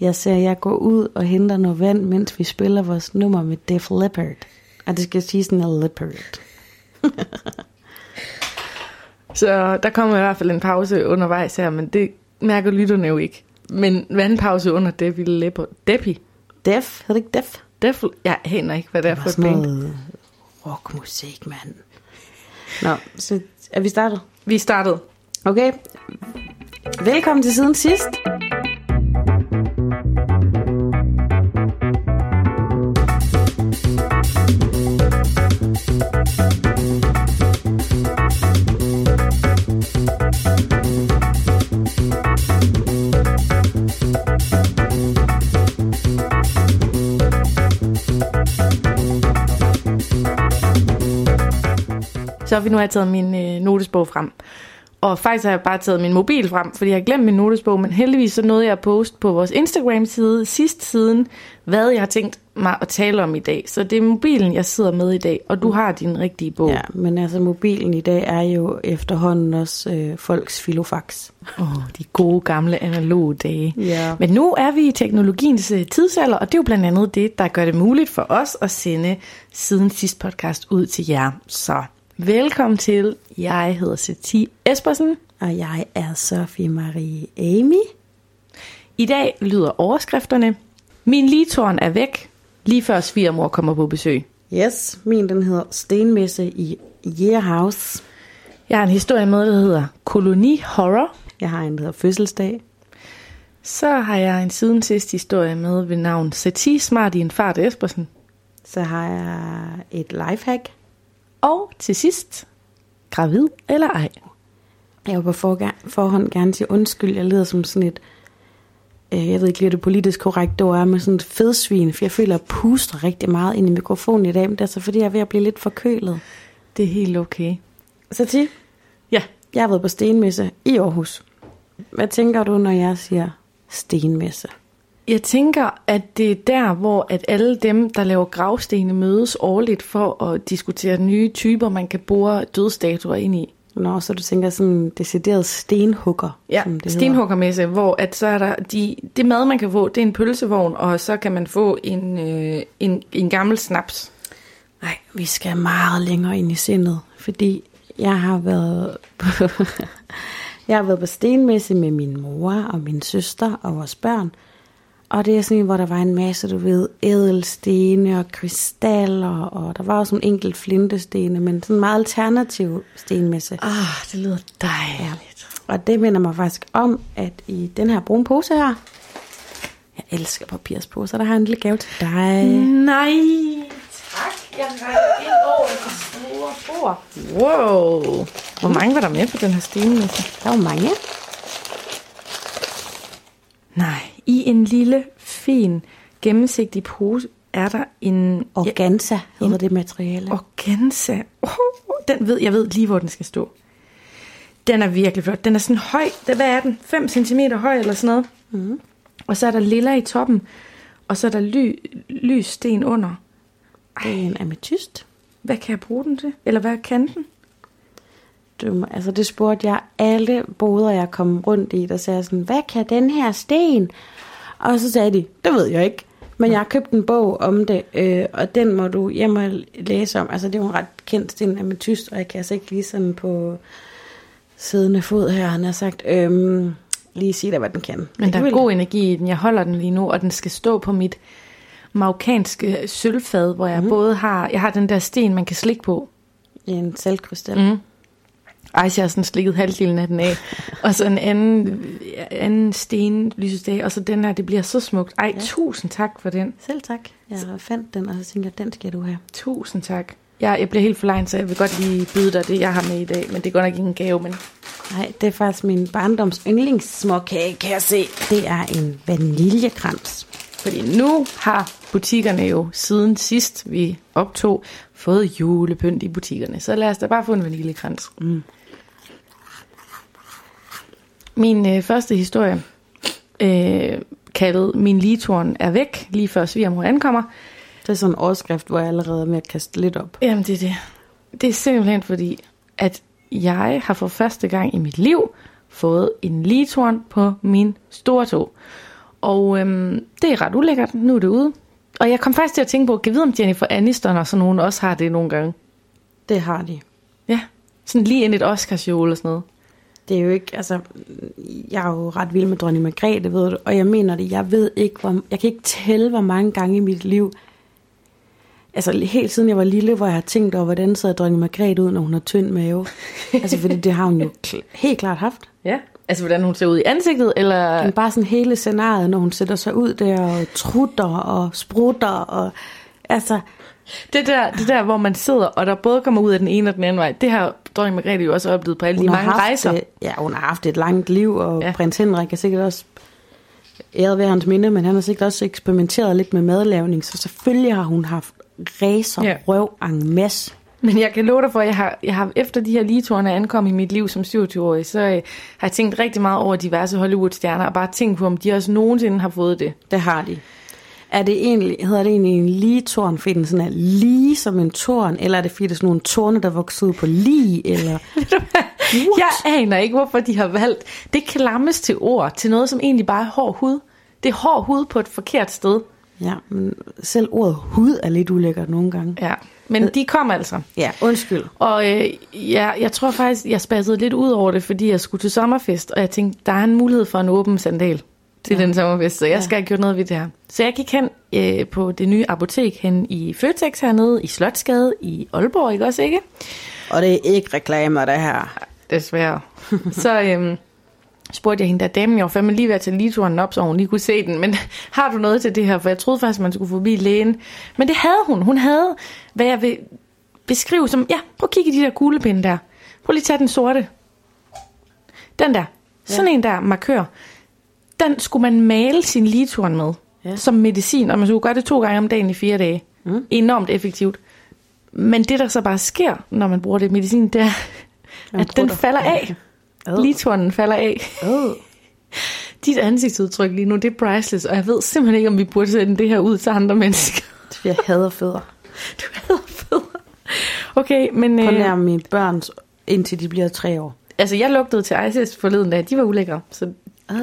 Jeg ser jeg går ud og henter noget vand, mens vi spiller vores nummer med Def Leppard. Og det skal sige sådan en leopard. Så der kommer i hvert fald en pause undervejs her, men det mærker lytterne jo ikke. Men vandpause under Debbie Leppard. Debbie? Def, hedder det ikke Def? Def? Jeg aner ikke, hvad det er for et band. rockmusik, mand. Nå, så er vi startet? Vi startede. Okay. Velkommen til siden sidst. Så vi nu har jeg taget min øh, notesbog frem. Og faktisk har jeg bare taget min mobil frem, fordi jeg har glemt min notesbog, men heldigvis så nåede jeg at poste på vores Instagram-side sidst siden, hvad jeg har tænkt mig at tale om i dag. Så det er mobilen, jeg sidder med i dag, og du har din rigtige bog. Ja, men altså mobilen i dag er jo efterhånden også øh, folks filofax. Åh, de gode gamle analoge dage. Ja. Men nu er vi i teknologiens øh, tidsalder, og det er jo blandt andet det, der gør det muligt for os at sende siden sidst podcast ud til jer. Så velkommen til. Jeg hedder Sati Espersen. Og jeg er Sofie Marie Amy. I dag lyder overskrifterne. Min ligetårn er væk, lige før svigermor kommer på besøg. Yes, min den hedder Stenmesse i Year House. Jeg har en historie med, der hedder Koloni Horror. Jeg har en, der hedder Fødselsdag. Så har jeg en siden sidst historie med ved navn Sati Smart i en fart Espersen. Så har jeg et lifehack. Og til sidst, gravid eller ej. Jeg vil på forhånd gerne sige undskyld. Jeg lyder som sådan et, øh, jeg ved ikke lige, det politisk korrekt ord er, men sådan et fedsvin, for jeg føler, at jeg puster rigtig meget ind i mikrofonen i dag, men det er så fordi, jeg er ved at blive lidt forkølet. Det er helt okay. Så til, Ja, jeg har været på stenmesse i Aarhus. Hvad tænker du, når jeg siger stenmesse? Jeg tænker, at det er der, hvor at alle dem, der laver gravstene, mødes årligt for at diskutere nye typer, man kan bore dødstatuer ind i. Nå, så du tænker sådan en decideret stenhugger, Ja, som det hedder. stenhuggermesse, hvor at så er der de, det mad, man kan få, det er en pølsevogn, og så kan man få en, øh, en, en gammel snaps. Nej, vi skal meget længere ind i sindet, fordi jeg har været på, jeg har været på stenmesse med min mor og min søster og vores børn. Og det er sådan en, hvor der var en masse, du ved, ædelstene og krystaller, og der var også nogle enkelt flintestene, men sådan en meget alternativ stenmesse. Ah, det lyder dejligt. Og det minder mig faktisk om, at i den her brune pose her, jeg elsker papirsposer, der har en lille gave til dig. Nej, tak. Jeg rækker ind over det store bord. Wow. Hvor mange var der med på den her stenmesse? Der var mange. Nej, i en lille, fin, gennemsigtig pose er der en Organza hedder en- det materiale. organza. Oh, den ved, jeg ved lige, hvor den skal stå. Den er virkelig flot. Den er sådan høj. Hvad er den? 5 cm høj eller sådan noget. Mm. Og så er der lilla i toppen. Og så er der ly, lys sten under. Det er en ametyst. Hvad kan jeg bruge den til? Eller hvad kan den? Du, altså det spurgte jeg alle boder, jeg kom rundt i, der sagde sådan, hvad kan den her sten? Og så sagde de, det ved jeg ikke. Men jeg har købt en bog om det, øh, og den må du hjem og læse om. Altså det er jo en ret kendt sten ametyst, og jeg kan altså ikke lige sådan på siddende fod her, han har sagt, øhm, lige sige dig, hvad den kan. Men der er god energi i den. Jeg holder den lige nu, og den skal stå på mit marokkanske sølvfad, hvor jeg mm. både har, jeg har den der sten, man kan slikke på. En saltkrystal. Mm. Ej, så jeg har sådan slikket halvdelen af den af. og så en anden, anden sten lysesdag, og så den her, det bliver så smukt. Ej, ja. tusind tak for den. Selv tak. Jeg fandt den, og så tænkte jeg, den skal du have. Tusind tak. Jeg, jeg bliver helt forlegen, så jeg vil godt lige byde dig det, jeg har med i dag. Men det er godt nok ikke en gave, men Nej, det er faktisk min barndoms yndlingssmåkage, kan jeg se. Det er en vaniljekrans. Fordi nu har butikkerne jo siden sidst vi optog fået julepynt i butikkerne. Så lad os da bare få en vaniljekrans. Mm. Min øh, første historie, øh, kaldet Min ligetårn er væk, lige før svigermor ankommer. Det er sådan en overskrift, hvor jeg allerede er med at kaste lidt op. Jamen det er det. Det er simpelthen fordi, at jeg har for første gang i mit liv fået en ligetårn på min store tog. Og øhm, det er ret ulækkert. Nu er det ude. Og jeg kom faktisk til at tænke på, kan vide om Jennifer Aniston og sådan nogen også har det nogle gange? Det har de. Ja, sådan lige ind i et Oscarshow eller sådan noget. Det er jo ikke, altså, jeg er jo ret vild med dronning Margrethe, ved du, og jeg mener det, jeg ved ikke, hvor, jeg kan ikke tælle, hvor mange gange i mit liv, altså helt siden jeg var lille, hvor jeg har tænkt over, hvordan ser dronning Margrethe ud, når hun har tynd mave. altså, fordi det har hun jo helt klart haft. Ja. Altså, hvordan hun ser ud i ansigtet, eller... Men bare sådan hele scenariet, når hun sætter sig ud der og trutter og sprutter og altså... Det der, det der, hvor man sidder, og der både kommer ud af den ene og den anden vej, det har dronning Margrethe jo også oplevet på alle de Hun har mange rejser. øh, Ja, hun har haft et langt liv, og Ja. prins Henrik er sikkert også æret ved hans minde, men han har sikkert også eksperimenteret lidt med madlavning, så selvfølgelig har hun haft racer, ja. røv en masse. Men jeg kan love dig for, at jeg har, jeg har efter de her ligeturene ankom i mit liv som 27-årig, så øh, har jeg tænkt rigtig meget over diverse Hollywood-stjerner, og bare tænkt på, om de også nogensinde har fået det. Det har de. Er det egentlig, hedder det egentlig en ligetorn, fordi den sådan er lige som en torn, eller er det fordi, det er sådan nogle torne, der vokser ud på lige, eller... Jeg aner ikke, hvorfor de har valgt det klammes til ord, til noget, som egentlig bare er hård hud. Det er hård hud på et forkert sted. Ja, men selv ordet hud er lidt ulækkert nogle gange. Ja. Men de kom altså. Ja, undskyld. Og øh, ja, jeg tror faktisk, jeg spassede lidt ud over det, fordi jeg skulle til sommerfest, og jeg tænkte, der er en mulighed for en åben sandal til ja. den sommerfest, så jeg skal have gjort noget ved det her. Så jeg gik hen øh, på det nye apotek hen i Føtex hernede, i Slotsgade, i Aalborg, ikke også, ikke? Og det er ikke reklamer, det her. Desværre. så øhm, spurgte jeg hende der damen, jeg var fandme lige ved at tage lituren op, så hun lige kunne se den, men har du noget til det her? For jeg troede faktisk, man skulle forbi lægen. Men det havde hun. Hun havde, hvad jeg vil beskrive som, ja, prøv at kigge i de der kuglepinde der. Prøv lige at tage den sorte. Den der. Sådan ja. en der markør. Den skulle man male sin lituren med. Ja. Som medicin, og man skulle gøre det to gange om dagen i fire dage. Mm. Enormt effektivt. Men det, der så bare sker, når man bruger det medicin, det er, at den falder af. Ad. Lituren falder af. Oh. Dit ansigtsudtryk lige nu, det er priceless, og jeg ved simpelthen ikke, om vi burde sende det her ud til andre mennesker. Jeg hader fødder. Du havde federe. Okay, men På øh, nær mine børn, indtil de bliver tre år. altså jeg lugtede til Isis forleden dag, de var ulækre. Så,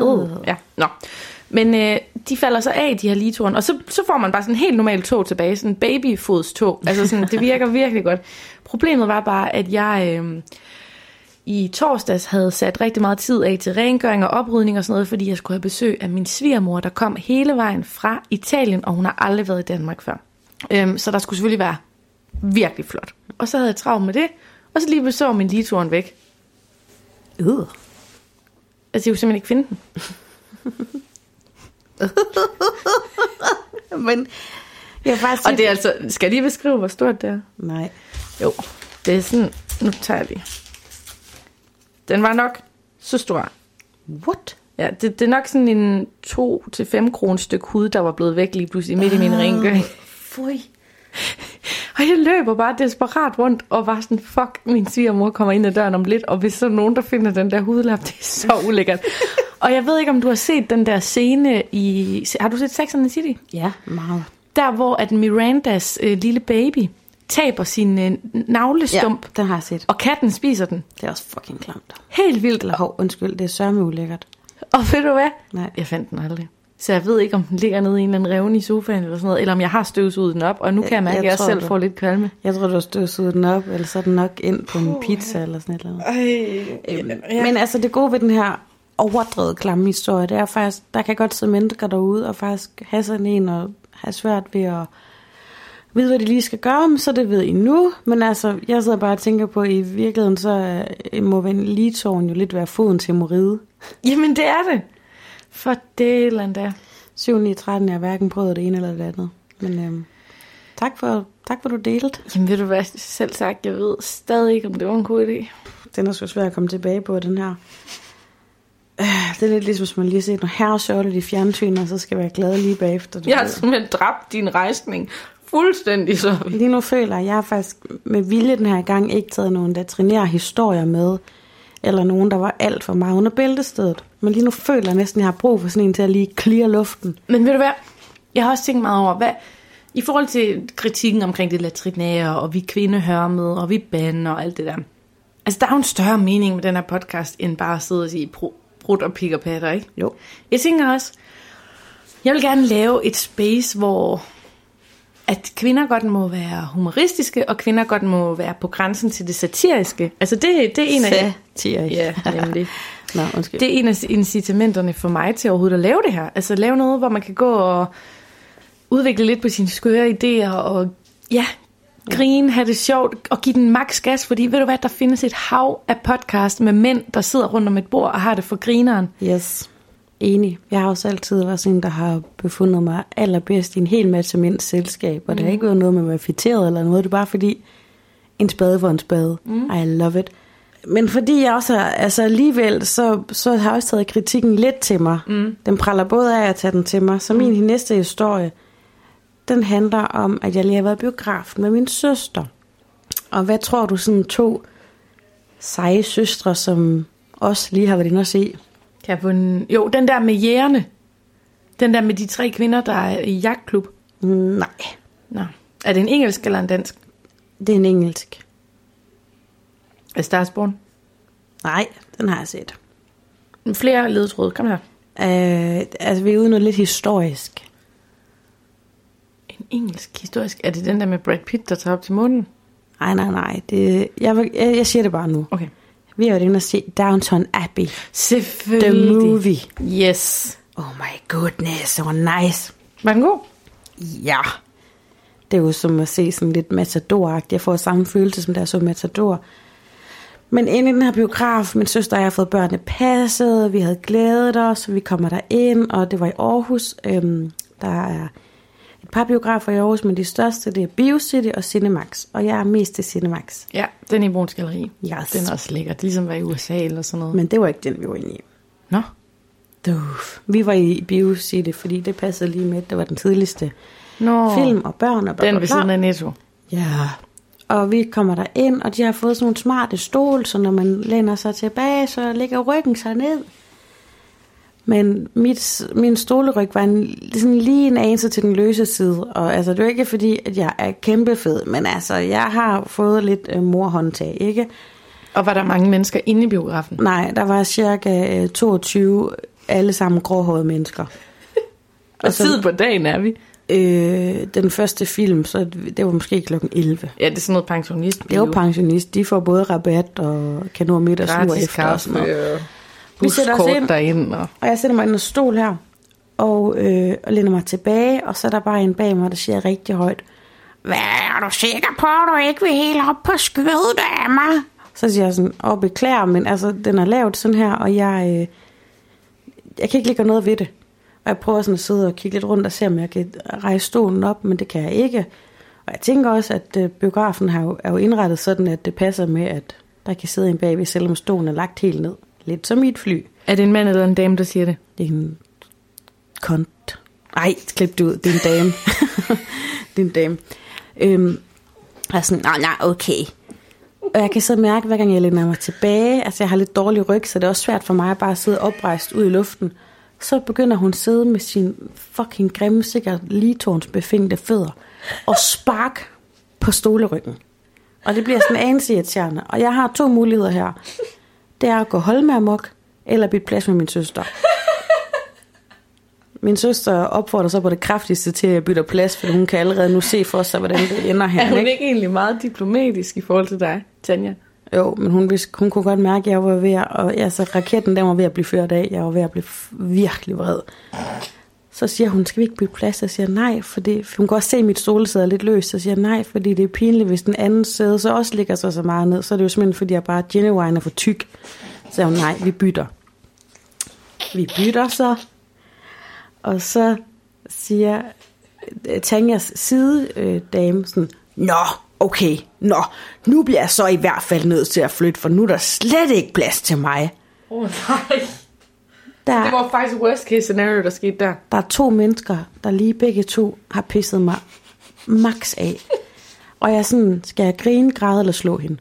Åh. ja, nå. Men øh, de falder så af, de her lituren, og så, så får man bare sådan en helt normal tog tilbage, sådan en babyfodstog. Altså sådan, det virker virkelig godt. Problemet var bare, at jeg øh, i torsdags havde sat rigtig meget tid af til rengøring og oprydning og sådan noget, fordi jeg skulle have besøg af min svigermor, der kom hele vejen fra Italien, og hun har aldrig været i Danmark før. Øhm, så der skulle selvfølgelig være virkelig flot. Og så havde jeg travlt med det, og så lige så min lituren væk. Øh. Altså, jeg kunne simpelthen ikke finde den. Men jeg vil faktisk Og det er altså, skal jeg lige beskrive, hvor stort det er? Nej. Jo, det er sådan, nu tager jeg lige. Den var nok så stor. What? Ja, det, det er nok sådan en 2-5 kroner stykke hud, der var blevet væk lige pludselig midt i min rengøring. Fui. Og jeg løber bare desperat rundt og var sådan, fuck, min svigermor kommer ind ad døren om lidt, og hvis så er nogen, der finder den der hudlap, det er så ulækkert. og jeg ved ikke, om du har set den der scene i... Har du set Sex and the City? Ja, meget. Der, hvor at Mirandas øh, lille baby taber sin øh, navlestump, Ja, den har jeg set. og katten spiser den. Det er også fucking klamt. Helt vildt. Eller hov, undskyld, det er sørme ulækkert. Og ved du hvad? Nej. Jeg fandt den aldrig. Så jeg ved ikke, om den ligger nede i en eller anden revne i sofaen eller sådan noget, eller om jeg har støvsuget den op, og nu kan jeg mærke, at jeg tror, selv du- får lidt kvalme. Jeg tror, du har støvsuget den op, eller så er den nok ind på en pizza eller sådan et eller andet. Ej, Øhm, Men altså, det gode ved den her overdrevet klamme historie, det er faktisk, der kan godt sidde mennesker derude og faktisk have sådan en og have svært ved at vide, hvad de lige skal gøre, så det ved I nu. Men altså, jeg sidder bare og tænker på, at i virkeligheden, så må en ligetårn jo lidt være foden til moride. Jamen, det er det. For det eller andet 7 9 13 jeg har hverken prøvet det ene eller det andet. Men øhm, tak, for, tak for, du delte. Jamen, ved du hvad, selv sagt, jeg ved stadig ikke, om det var en god idé. Den er så svær at komme tilbage på, den her. Øh, Det er lidt ligesom, hvis man lige har set nogle herresjorte i fjernsynet, og så skal være glad lige bagefter. du Jeg har ved. simpelthen dræbt din rejsning fuldstændig, så Lige nu føler jeg, at jeg har faktisk med vilje den her gang ikke taget nogen latrinære historier med, eller nogen, der var alt for meget under bæltestedet. Men lige nu føler jeg næsten, at jeg har brug for sådan en til at lige clear luften. Men ved du hvad, jeg har også tænkt meget over, hvad, i forhold til kritikken omkring det latrinære, og vi kvindehører med, og vi bander og alt det der. Altså, der er jo en større mening med den her podcast, end bare at sidde og sige br- brud og pik og patter, ikke? Jo. Jeg tænker også, Jeg vil gerne lave et space, hvor at kvinder godt må være humoristiske, og kvinder godt må være på grænsen til det satiriske. Altså det, det er en af... Satirisk. Ja, nemlig. Nå, undskyld. Det er en af incitamenterne for mig til overhovedet at lave det her. Altså lave noget, hvor man kan gå og udvikle lidt på sine skøre idéer, og ja, grine, have det sjovt, og give den max gas, fordi ved du hvad, der findes et hav af podcast med mænd, der sidder rundt om et bord og har det for grineren. Yes. Enig. Jeg har også altid været sådan, der har befundet mig allerbedst i en hel masse mænds selskab, og mm. det har ikke været noget med at være fitteret eller noget, det er bare fordi, en spade for en spade. Mm. I love it. Men fordi jeg også har, altså alligevel, så, så har jeg også taget kritikken lidt til mig. Mm. Den praller både af at tage den til mig. Så min mm. næste historie, den handler om, at jeg lige har været i biografen med min søster. Og hvad tror du sådan to seje søstre, som også lige har været inde og se? Kan jeg få en... Jo, den der med jægerne. Den der med de tre kvinder, der er i jagtklub. Nej, Nå. Er det en engelsk eller en dansk? det er en engelsk. Er Stars Born? Nej, den har jeg set. Flere ledetråde, kom her. Øh, altså, vi er ude noget lidt historisk. En engelsk historisk. Er det den der med Brad Pitt, der tager op til månen? Nej, nej, nej. Det, jeg, jeg, jeg siger det bare nu. Okay. Vi har været inde og se Downton Abbey. Selvfølgelig. The movie. Yes. Oh my goodness, so nice. Var den god? Ja. Det er jo som at se sådan lidt matador Jeg får samme følelse, som jeg så Matador. Men inde i den her biograf, min søster og jeg har fået børnene passet, vi havde glædet os, vi kommer der ind, og det var i Aarhus. Øhm, der er par biografer i Aarhus, men de største, det er BioCity og Cinemax. Og jeg er mest til Cinemax. Ja, den er i Bruns Galeri. Yes. Den er også lækker. Det er ligesom være i USA eller sådan noget. Men det var ikke den, vi var inde i. Nå, Duf. Vi var i BioCity, fordi det passede lige med, det var den tidligste Nå. film og børn og bla, Den ved siden af Netto. Ja, og vi kommer der ind, og de har fået sådan nogle smarte stol, så når man læner sig tilbage, så ligger ryggen sig ned. Men mit, min stoleryg var en, sådan lige en anelse til den løse side, og altså, det er ikke fordi, at jeg er kæmpe fed, men altså, jeg har fået lidt øh, morhåndtag, ikke? Og var der mange mennesker inde i biografen? Nej, der var cirka øh, 22, alle sammen gråhårede mennesker. Og så- tid på dagen er vi. Øh, den første film, så det var måske klokken 11. Ja, det er sådan noget pensionist. Det var pensionist. De får både rabat og kan nå middag Gratis efter og sådan kaffe noget. og Vi sætter os ind. derind. Og... Og jeg sætter mig i en stol her, og, øh, og læner mig tilbage, og så er der bare en bag mig, der siger rigtig højt, Hvad er du sikker på, at du ikke vil helt op på skødet af mig? Så siger jeg sådan, åh beklager, men altså, den er lavet sådan her, og jeg, øh, jeg kan ikke lægge noget ved det. Og jeg prøver sådan at sidde og kigge lidt rundt og se, om jeg kan rejse stolen op, men det kan jeg ikke. Og jeg tænker også, at øh, biografen har jo, er jo indrettet sådan, at det passer med, at der kan sidde en bagved, selvom stolen er lagt helt ned. Lidt som i et fly. Er det en mand eller en dame, der siger det? Det er en kont. Ej, klip det ud. Det er en dame. det er en dame. Øhm, jeg er sådan, nej, nej, okay. Og jeg kan så mærke, hver gang jeg læner mig tilbage, altså jeg har lidt dårlig ryg, så det er også svært for mig at bare sidde oprejst ud i luften. Så begynder hun at sidde med sin fucking grimme, sikkert ligetårnsbefængte fødder og spark på stoleryggen. Og det bliver sådan anelse irriterende. Og jeg har to muligheder her. Det er at gå hold med amok, eller bytte plads med min søster. Min søster opfordrer så på det kraftigste til, at jeg bytter plads, for hun kan allerede nu se for sig, hvordan det ender her. Er hun ikke? ikke egentlig meget diplomatisk i forhold til dig, Tanja? Jo, men hun, hun kunne godt mærke, at jeg var ved at, og altså, raketten den var ved at blive ført af. Jeg var ved at blive virkelig vred. Så siger hun, skal vi ikke bytte plads? Jeg siger nej, fordi for hun kan også se, at mit stol sidder lidt løst. Så siger nej, fordi det er pinligt, hvis den anden sæde så også ligger sig så meget ned. Så er det jo simpelthen, fordi jeg bare er genuine er for tyk. Så siger hun, nej, vi bytter. Vi bytter så. Og så siger øh, Tanjas sidedame øh, dame sådan, Nå, okay, nå, nu bliver jeg så i hvert fald nødt til at flytte, for nu er der slet ikke plads til mig. Åh oh, nej. Der, Det var faktisk worst case scenario, der skete der. der er to mennesker, der lige begge to har pisset mig max af. Og jeg er sådan, skal jeg grine, græde eller slå hende?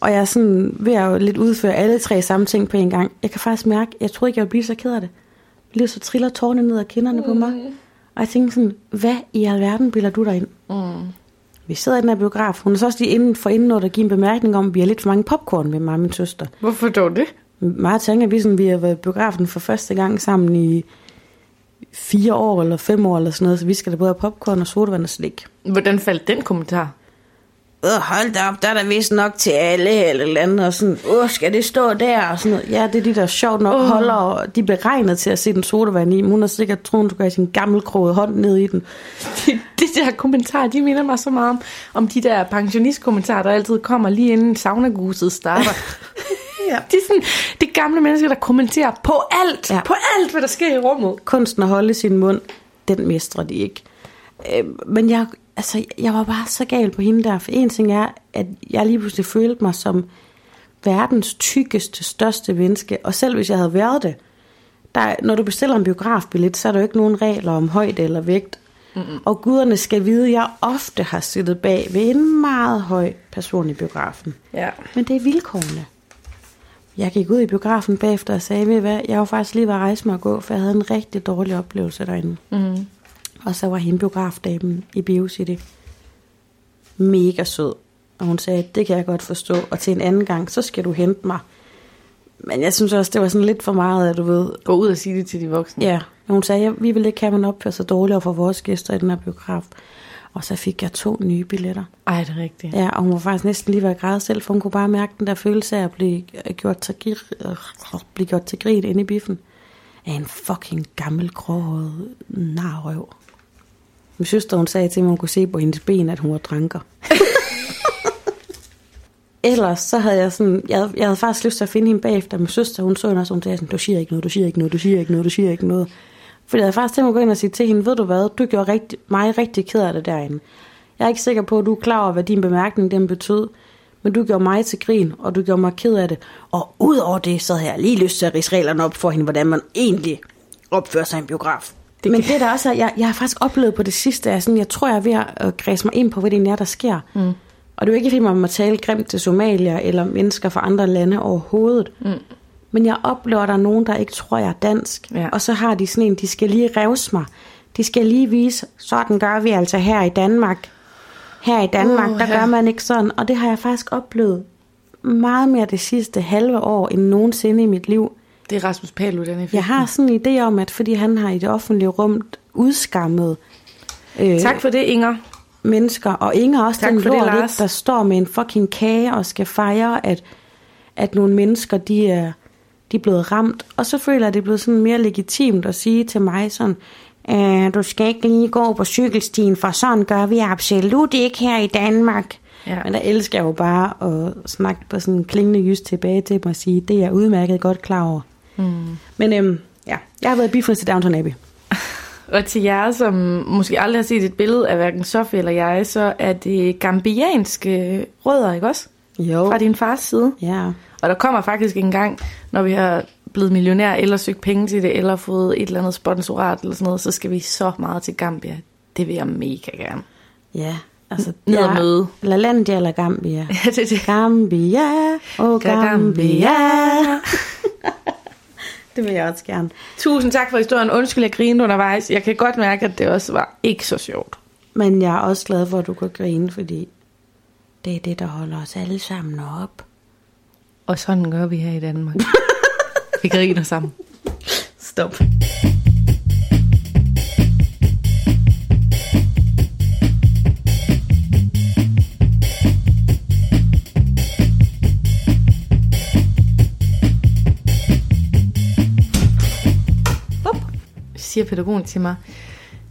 Og jeg er sådan ved at lidt udføre alle tre samme ting på en gang. Jeg kan faktisk mærke, jeg troede ikke, jeg ville blive så ked af det. Lige så triller tårerne ned ad kinderne på mig. Og jeg tænker sådan, hvad i alverden bilder du dig ind? Mm. Vi sidder i den her biograf. Hun er så også lige inden for inden, at give en bemærkning om, at vi har lidt for mange popcorn med mig og min søster. Hvorfor dog det? Tænker vi, sådan, vi har været i biografen for første gang sammen i fire år eller fem år eller sådan noget, så vi skal da både have popcorn og sodavand og slik. Hvordan faldt den kommentar? Øh, hold da op, der er der vist nok til alle eller eller andet, og sådan, åh, skal det stå der, og sådan noget. Ja, det er de, der sjovt nok Åh. holder, og de er beregnet til at se den sodavand i, men hun har sikkert troet, skulle have sin gammelkrogede hånd ned i den. De, de der kommentarer, de minder mig så meget om, om de der pensionistkommentarer, der altid kommer lige inden saunaguset starter. Ja. De er sådan, er gamle mennesker, der kommenterer på alt, ja. på alt, hvad der sker i rummet. Kunsten at holde sin mund, den mestrer de ikke. Øh, men jeg, altså, jeg var bare så gal på hende der, for en ting er, at jeg lige pludselig følte mig som verdens tykkeste, største menneske, og selv hvis jeg havde været det, der, når du bestiller en biografbillet, så er der jo ikke nogen regler om højde eller vægt. Mm-mm. Og guderne skal vide, at jeg ofte har siddet bag ved en meget høj person i biografen. Ja. Men det er vilkårene. Jeg gik ud i biografen bagefter og sagde, ved hvad, jeg var faktisk lige ved at rejse mig og gå, for jeg havde en rigtig dårlig oplevelse derinde. Mm. Og så var hende biografdamen i BioCity mega sød. Og hun sagde, det kan jeg godt forstå, og til en anden gang, så skal du hente mig. Men jeg synes også, det var sådan lidt for meget, at du ved, Gå ud og sige det til de voksne. Ja, og hun sagde, ja, vi vil ikke have, at man opfører sig dårligere for vores gæster i den her biograf. Og så fik jeg to nye billetter. Ej, det er rigtigt. Ja, og hun var faktisk næsten lige ved at græde selv, for hun kunne bare mærke den der følelse af at blive gjort til, gri- øh, blive gjort til grin inde i biffen. Af en fucking gammel gråhåret narrøv. Min søster, hun sagde til mig, hun kunne se på hendes ben, at hun var dranker. Ellers så havde jeg sådan, jeg, havde- jeg havde faktisk lyst til at finde hende bagefter. Min søster, hun så hende også, hun sagde sådan, du siger ikke noget, du siger ikke noget, du siger ikke noget, du siger ikke noget. Fordi jeg havde faktisk tænkt mig at gå ind og sige til hende, ved du hvad, du gjorde rigtig, mig rigtig ked af det derinde. Jeg er ikke sikker på, at du er klar over, hvad din bemærkning den betød. Men du gjorde mig til grin, og du gjorde mig ked af det. Og ud over det, så havde jeg lige lyst til at rise reglerne op for hende, hvordan man egentlig opfører sig i en biograf. Det Men det der også er, jeg, jeg har faktisk oplevet på det sidste, er sådan, jeg tror, jeg er ved at græse mig ind på, hvad det er, der sker. Mm. Og det er jo ikke, fordi man må tale grimt til somalier eller mennesker fra andre lande overhovedet. Mm. Men jeg oplever, at der er nogen, der ikke tror, jeg er dansk. Ja. Og så har de sådan en, de skal lige revse mig. De skal lige vise, sådan gør vi altså her i Danmark. Her i Danmark, Uh, der ja. gør man ikke sådan. Og det har jeg faktisk oplevet meget mere det sidste halve år, end nogensinde i mit liv. Det er Rasmus Palu, den effekt. Jeg har sådan en idé om, at fordi han har i det offentlige rum udskammet øh, Tak for det, Inger. mennesker, og Inger også Tak den for det, lort, ikke, Lars. der står med en fucking kage og skal fejre, at, at nogle mennesker, de er, de er blevet ramt. Og så føler jeg, det er blevet sådan mere legitimt at sige til mig sådan, øh, du skal ikke lige gå på cykelstien, for sådan gør vi absolut ikke her i Danmark. Ja. Men der elsker jeg jo bare at snakke på sådan en klingende jys tilbage til dem og sige, det er jeg udmærket godt klar over. Mm. Men øhm, ja, jeg har været bifrist til Downton Abbey. Og til jer, som måske aldrig har set et billede af hverken Sofie eller jeg, så er det gambianske rødder, ikke også? Jo. Fra din fars side. Ja. Og der kommer faktisk en gang, når vi har blevet millionær, eller søgt penge til det, eller fået et eller andet sponsorat eller sådan noget, så skal vi så meget til Gambia. Det vil jeg mega gerne. Ja, altså... Ned og møde. La Landia eller Gambia? Ja, det er det. Gambia, oh Gambia. Gambia. det vil jeg også gerne. Tusind tak for historien. Undskyld, jeg grinede undervejs. Jeg kan godt mærke, at det også var ikke så sjovt. Men jeg er også glad for, at du kan grine, fordi det er det, der holder os alle sammen op. Og sådan gør vi her i Danmark. vi griner sammen. Stop. Op, siger pædagogen til mig.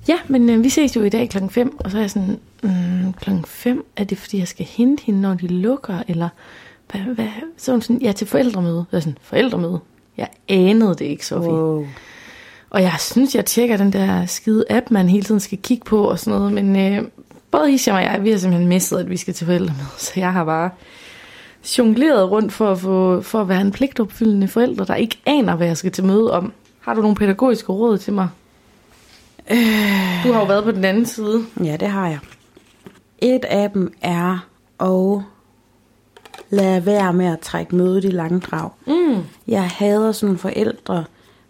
Ja, men øh, vi ses jo i dag klokken 5. Og så er jeg sådan, mm, klokken 5, er det fordi, jeg skal hente hende, når de lukker? Eller hvad, hvad? Så er hun sådan, ja, til forældremøde. Jeg er sådan, forældremøde? Jeg anede det ikke, Sofie. Wow. Og jeg synes, jeg tjekker den der skide app, man hele tiden skal kigge på og sådan noget. Men øh, både Hisham og jeg, vi har simpelthen mistet, at vi skal til forældremøde. Så jeg har bare jongleret rundt for at, få, for at være en pligtopfyldende forælder, der ikke aner, hvad jeg skal til møde om. Har du nogle pædagogiske råd til mig? Du har jo været på den anden side. Ja, det har jeg. Et af dem er at lade være med at trække mødet i langdrag. Mm. Jeg hader sådan forældre,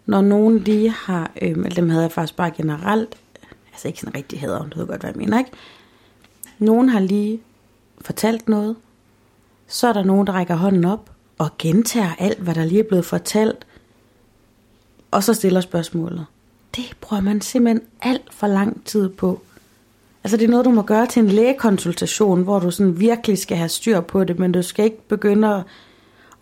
når nogen lige har, øhm, eller dem havde jeg faktisk bare generelt, altså ikke sådan rigtig hader, du ved godt, hvad jeg mener, ikke? Nogen har lige fortalt noget, så er der nogen, der rækker hånden op og gentager alt, hvad der lige er blevet fortalt, og så stiller spørgsmålet. det bruger man simpelthen alt for lang tid på. Altså det er noget, du må gøre til en lægekonsultation, hvor du sådan virkelig skal have styr på det, men du skal ikke begynde at,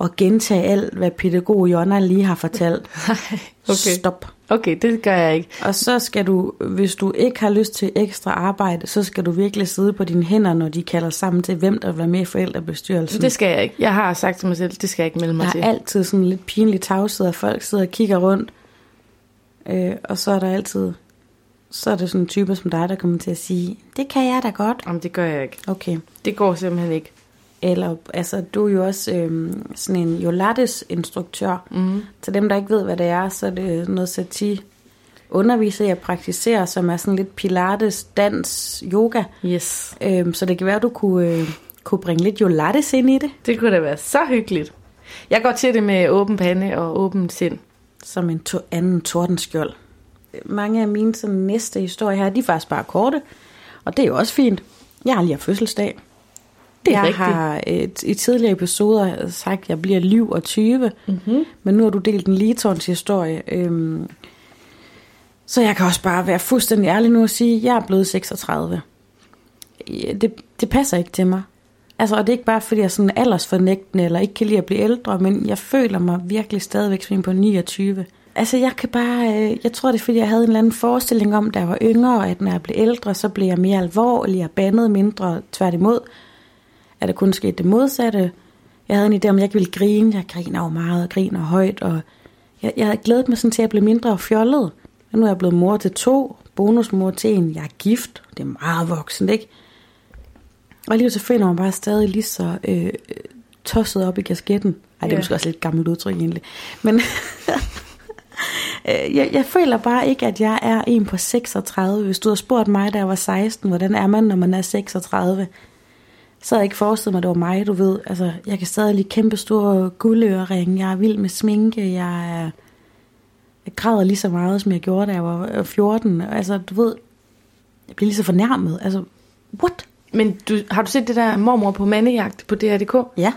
at gentage alt, hvad pædagog Jonna lige har fortalt. okay. Stop. Okay, det gør jeg ikke. Og så skal du, hvis du ikke har lyst til ekstra arbejde, så skal du virkelig sidde på dine hænder, når de kalder sammen til, hvem der vil være med i forældrebestyrelsen. Det skal jeg ikke. Jeg har sagt til mig selv, det skal jeg ikke melde mig der til. er altid sådan lidt pinlig tavshed, at folk sidder og kigger rundt. Øh, og så er der altid, så er det sådan en type som dig, der kommer til at sige, det kan jeg da godt. Jamen, det gør jeg ikke. Okay. Det går simpelthen ikke. Eller, altså, du er jo også øhm, sådan en Jolates-instruktør. Mm. Til dem, der ikke ved, hvad det er, så er det noget sati underviser jeg praktiserer, som er sådan lidt pilates, dans, yoga. Yes. Øhm, så det kan være, at du kunne, øh, kunne bringe lidt Jolates ind i det, Det kunne da være så hyggeligt. Jeg går til det med åben pande og åben sind. som en to- anden tordenskjold. Mange af mine sådan, næste historier her, de er faktisk bare korte, og det er jo også fint. Jeg har lige haft fødselsdag. Det er jeg rigtigt. har et, i tidligere episoder sagt, at jeg bliver liv og 20, Mm-hmm. men nu har du delt en ligetårns historie. Øhm, så jeg kan også bare være fuldstændig ærlig nu og sige, at jeg er blevet 36. Ja, Det, det passer ikke til mig. Altså, og det er ikke bare, fordi jeg er sådan aldersfornægtende, eller ikke kan lide at blive ældre, men jeg føler mig virkelig stadigvæk som en på 29. Altså, jeg kan bare, øh, jeg tror, det er, fordi jeg havde en eller anden forestilling om, da jeg var yngre, at når jeg blev ældre, så blev jeg mere alvorlig og bandet mindre tværtimod. Er det kun sket det modsatte? Jeg havde en idé om, at jeg ikke ville grine. Jeg griner jo meget og griner højt, og jeg, jeg havde glædet mig sådan til at blive mindre fjollet. Og nu er jeg blevet mor til to, bonusmor til en. Jeg er gift, det er meget voksent, ikke? Og alligevel så føler man bare stadig lige så øh, tosset op i kasketten. Ej, det er Ja. måske også lidt gammelt udtryk egentlig. Men jeg, jeg føler bare ikke, at jeg er en på 36. Hvis du havde spurgt mig, da jeg var 16, hvordan er man, når man er 36? Så havde jeg ikke forestillet mig, at det var mig, du ved. Altså, jeg kan stadig lige kæmpe store guldøreringe. Jeg er vild med sminke. Jeg er... Jeg græder lige så meget, som jeg gjorde, da jeg var øh, 14. Altså, du ved, jeg bliver lige så fornærmet. Altså, what? Men du, har du set det der mormor på mandejagt på DR.dk? Ja.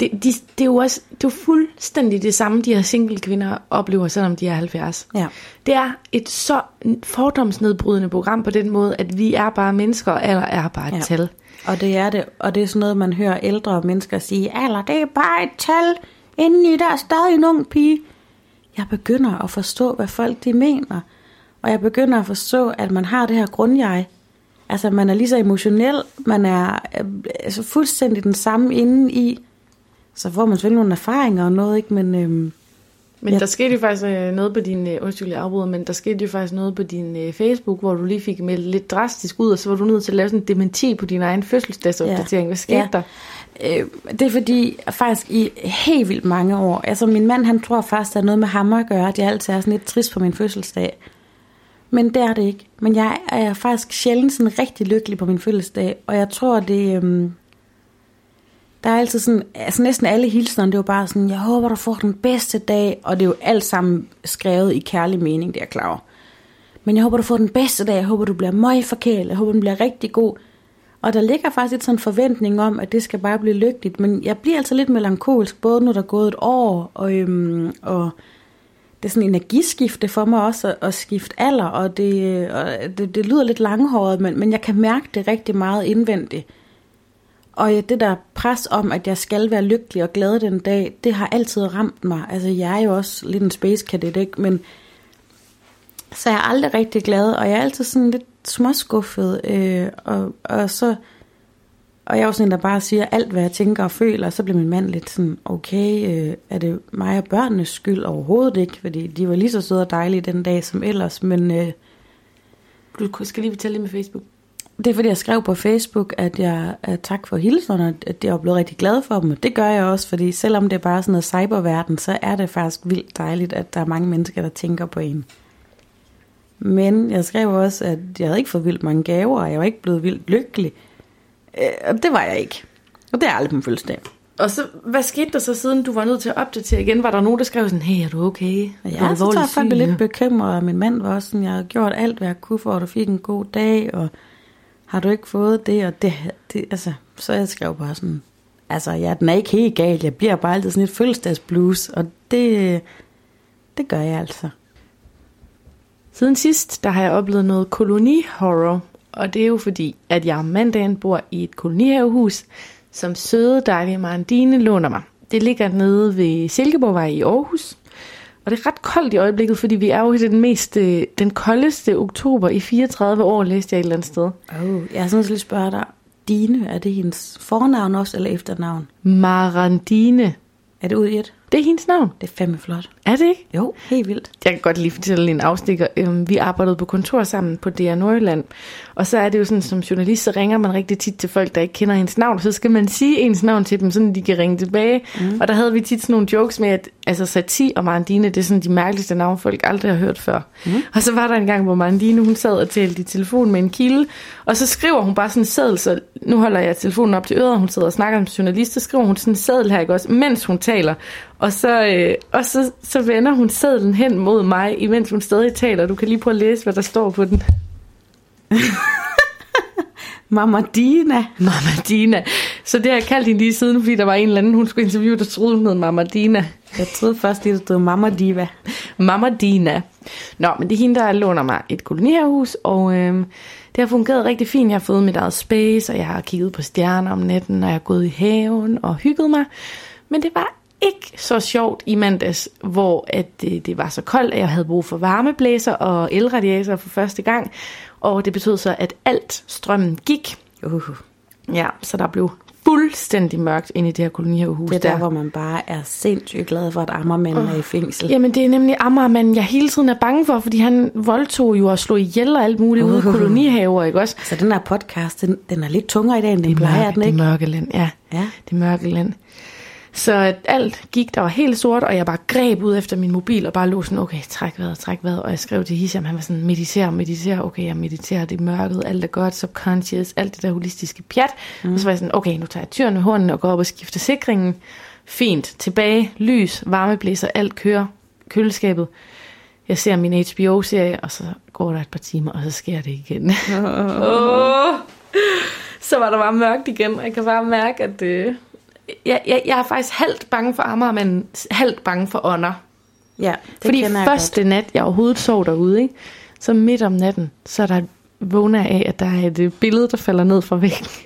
Det, de, det, er jo også, det er jo fuldstændig det samme, de her single kvinder oplever, selvom de er 70. Ja. Det er et så fordomsnedbrydende program på den måde, at vi er bare mennesker, og alder er bare et Ja. tal. Og det er det. Og det er sådan noget, man hører ældre mennesker sige, alder, det er bare et tal. Indeni der er stadig en ung pige. Jeg begynder at forstå, hvad folk de mener. Og jeg begynder at forstå, at man har det her grundjeg. Altså, man er lige så emotionel. Man er øh, altså, fuldstændig den samme inde i. Så får man selvfølgelig nogle erfaringer og noget, ikke? Men øhm, Men Ja. der skete jo faktisk øh, noget på din, øh, undskyld jeg afbryder, men der skete jo faktisk noget på din øh, Facebook, hvor du lige fik meldt lidt drastisk ud, og så var du nødt til at lave sådan en dementi på din egen fødselsdagsopdatering. Hvad skete Ja. der? Øh, det er fordi, faktisk i helt vildt mange år, altså min mand, han tror faktisk, der er noget med ham at gøre, at jeg altid er sådan lidt trist på min fødselsdag. Men det er det ikke. Men jeg er faktisk sjældent sådan rigtig lykkelig på min fødselsdag, og jeg tror, det... Øhm, der er altid sådan, altså næsten alle hilsner, det er jo bare sådan, jeg håber, du får den bedste dag, og det er jo alt sammen skrevet i kærlig mening, det er jeg klar over. Men jeg håber, du får den bedste dag, jeg håber, du bliver møg forkælet, jeg håber, den bliver rigtig god. Og der ligger faktisk lidt sådan en forventning om, at det skal bare blive lykkeligt. Men jeg bliver altså lidt melankolsk, både nu der er gået et år, og, øhm, og det er sådan en energiskifte for mig også, at, at skifte alder, og det, øh, og det, det lyder lidt langhåret, men, men jeg kan mærke det rigtig meget indvendigt. Og ja, det der pres om, at jeg skal være lykkelig og glad den dag, det har altid ramt mig. Altså, jeg er jo også lidt en space cadet, ikke? Men så er jeg aldrig rigtig glad, og jeg er altid sådan lidt småskuffet. Øh, og, og så... Og jeg er jo sådan en, der bare siger alt, hvad jeg tænker og føler, og så bliver min mand lidt sådan, okay, øh, er det mig og børnenes skyld overhovedet ikke? Fordi de var lige så søde og dejlige den dag som ellers, men øh, Du skal lige fortælle det med Facebook det er fordi, jeg skrev på Facebook, at jeg at tak for hilserne, at jeg er blevet rigtig glad for dem, og det gør jeg også, fordi selvom det er bare sådan noget cyberverden, så er det faktisk vildt dejligt, at der er mange mennesker, der tænker på en. Men jeg skrev også, at jeg havde ikke fået vildt mange gaver, og jeg var ikke blevet vildt lykkelig. Øh, Og det var jeg ikke. Og det er aldrig på min fødselsdag. Og så, hvad skete der så, siden du var nødt til at opdatere igen? Var der nogen, der skrev sådan, hey, er du okay? Og ja, så tror jeg, folk blev lidt bekymret, og min mand var også sådan, jeg har gjort alt, hvad jeg kunne for, at du fik en god dag, og har du ikke fået det, og det, det altså, så jeg skrev bare sådan, altså, ja, den er ikke helt gal, jeg bliver bare altid sådan et fødselsdagsblues, og det, det gør jeg altså. Siden sidst, der har jeg oplevet noget kolonihorror, og det er jo fordi, at jeg om mandagen bor i et kolonihavehus, som søde, dejlige Marandine låner mig. Det ligger nede ved Silkeborgvej i Aarhus, og det er ret koldt i øjeblikket, fordi vi er jo i den, mest, øh, den koldeste oktober i 34 år, læste jeg et eller andet sted. Oh, jeg har sådan lige spørge dig. Dine, er det hendes fornavn også, eller efternavn? Marandine. Er det ud i et? Det er hendes navn. Det er fandme flot. Er det ikke? Jo, helt vildt. Jeg kan godt lige fortælle en afstikker. Øhm, Vi arbejdede på kontor sammen på DR Nordjylland, og så er det jo sådan, som journalist, så ringer man rigtig tit til folk, der ikke kender hendes navn, så skal man sige ens navn til dem, sådan de kan ringe tilbage. Mm. Og der havde vi tit sådan nogle jokes med, at altså Sati og Marandine, det er sådan de mærkeligste navne, folk aldrig har hørt før. Mm. Og så var der en gang, hvor Marandine, hun sad og talte i telefon med en kilde, og så skriver hun bare sådan en seddel, så nu holder jeg telefonen op til øret, og hun sidder og snakker med journalist, så skriver hun sådan en seddel her, ikke også, mens hun taler. Og så, øh, og så, så vender hun sedlen hen mod mig, imens hun stadig taler. Du kan lige prøve at læse, hvad der står på den. Mama Dina. Mama Dina. Så det har jeg kaldt hende lige siden, fordi der var en eller anden, hun skulle interviewe, der troede, hun hed Mama Dina. Jeg troede først, det stod Mama Diva. Mama Dina. Nå, men det er hende, der låner mig et kolonihavehus, og øhm, det har fungeret rigtig fint. Jeg har fået mit eget space, og jeg har kigget på stjerner om natten, og jeg har gået i haven og hygget mig. Men det var ikke så sjovt i mandags, hvor at det, det var så koldt, at jeg havde brug for varmeblæser og elradiator for første gang. Og det betød så, at alt strømmen gik. Uh. Ja, så der blev fuldstændig mørkt inde i det her kolonihavehus. Det er der, hvor man bare er sindssygt glad for, at Ammermanden uh. er i fængsel. Jamen, det er nemlig Amagermanden, jeg hele tiden er bange for, fordi han voldtog jo og slog ihjel og alt muligt uh. ude i kolonihaver, ikke også? Så den her podcast, den, den er lidt tungere i dag, end den plejer, mørke, den ikke? Det mørke land, ja. Ja. Det mørke land. Så at alt gik, der var helt sort, og jeg bare greb ud efter min mobil og bare lå sådan, okay, træk vejret, træk vejret. Og jeg skrev til Hisham, han var sådan, mediter, mediter, okay, jeg mediterer, det er mørket, alt er godt, subconscious, alt det der holistiske pjat. Mm. Og så var jeg sådan, okay, nu tager jeg tyren med hånden og går op og skifter sikringen. Fint, tilbage, lys, varmeblæser, alt kører, køleskabet. Jeg ser min HBO-serie, og så går der et par timer, og så sker det igen. oh. Så var der bare mørkt igen, og jeg kan bare mærke, at øh, jeg, jeg, jeg er faktisk halvt bange for Amager, men halvt bange for ånder. Ja, det Fordi jeg første nat, jeg overhovedet sov derude, ikke? så midt om natten, så er der vågner af, at der er et øh, billede, der falder ned fra væggen.